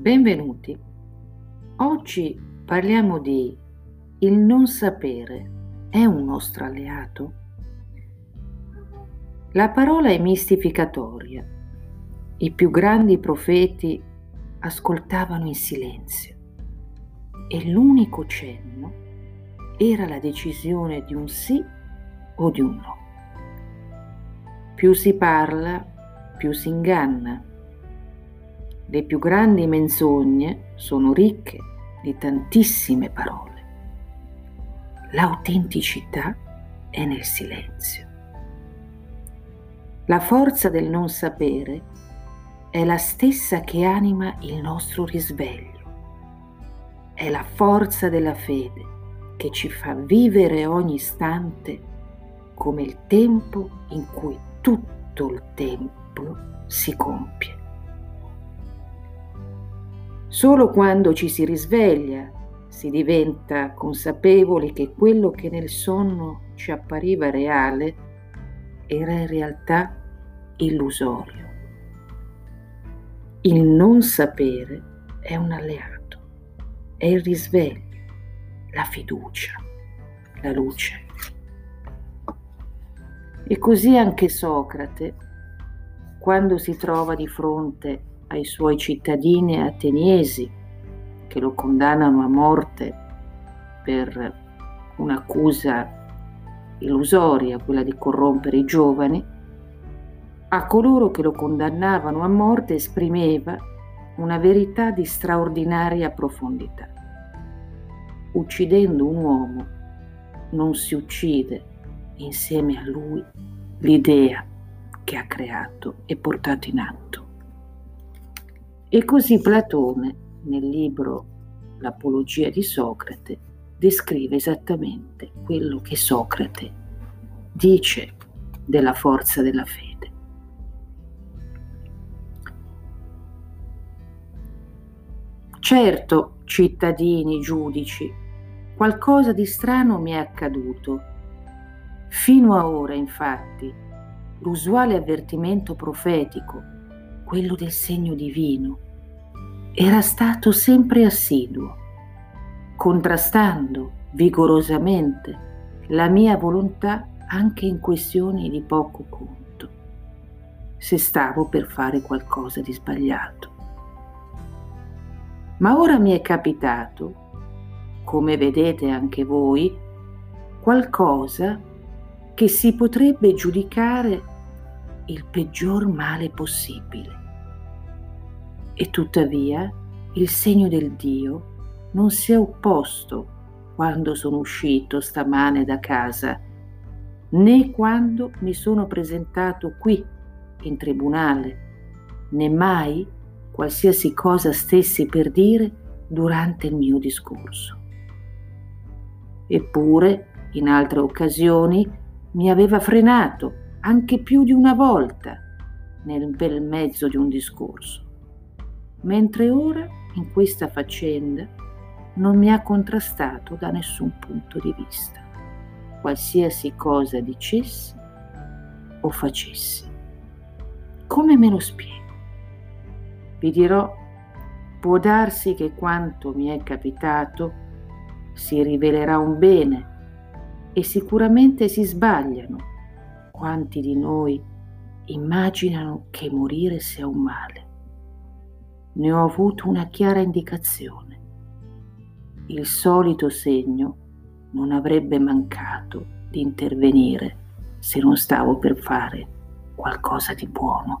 Benvenuti. Oggi parliamo di il non sapere è un nostro alleato? La parola è mistificatoria. I più grandi profeti ascoltavano in silenzio e l'unico cenno era la decisione di un sì o di un no. Più si parla, più si inganna le più grandi menzogne sono ricche di tantissime parole. L'autenticità è nel silenzio. La forza del non sapere è la stessa che anima il nostro risveglio. È la forza della fede che ci fa vivere ogni istante come il tempo in cui tutto il tempo si compie. Solo quando ci si risveglia si diventa consapevoli che quello che nel sonno ci appariva reale era in realtà illusorio. Il non sapere è un alleato, è il risveglio, la fiducia, la luce. E così anche Socrate, quando si trova di fronte ai suoi cittadini ateniesi che lo condannano a morte per un'accusa illusoria, quella di corrompere i giovani, a coloro che lo condannavano a morte esprimeva una verità di straordinaria profondità. Uccidendo un uomo non si uccide insieme a lui l'idea che ha creato e portato in atto. E così Platone, nel libro L'Apologia di Socrate, descrive esattamente quello che Socrate dice della forza della fede. Certo, cittadini, giudici, qualcosa di strano mi è accaduto. Fino a ora, infatti, l'usuale avvertimento profetico quello del segno divino, era stato sempre assiduo, contrastando vigorosamente la mia volontà anche in questioni di poco conto, se stavo per fare qualcosa di sbagliato. Ma ora mi è capitato, come vedete anche voi, qualcosa che si potrebbe giudicare il peggior male possibile. E tuttavia il segno del Dio non si è opposto quando sono uscito stamane da casa, né quando mi sono presentato qui in tribunale, né mai qualsiasi cosa stessi per dire durante il mio discorso. Eppure, in altre occasioni, mi aveva frenato anche più di una volta nel bel mezzo di un discorso mentre ora in questa faccenda non mi ha contrastato da nessun punto di vista, qualsiasi cosa dicessi o facessi. Come me lo spiego? Vi dirò, può darsi che quanto mi è capitato si rivelerà un bene e sicuramente si sbagliano quanti di noi immaginano che morire sia un male ne ho avuto una chiara indicazione. Il solito segno non avrebbe mancato di intervenire se non stavo per fare qualcosa di buono.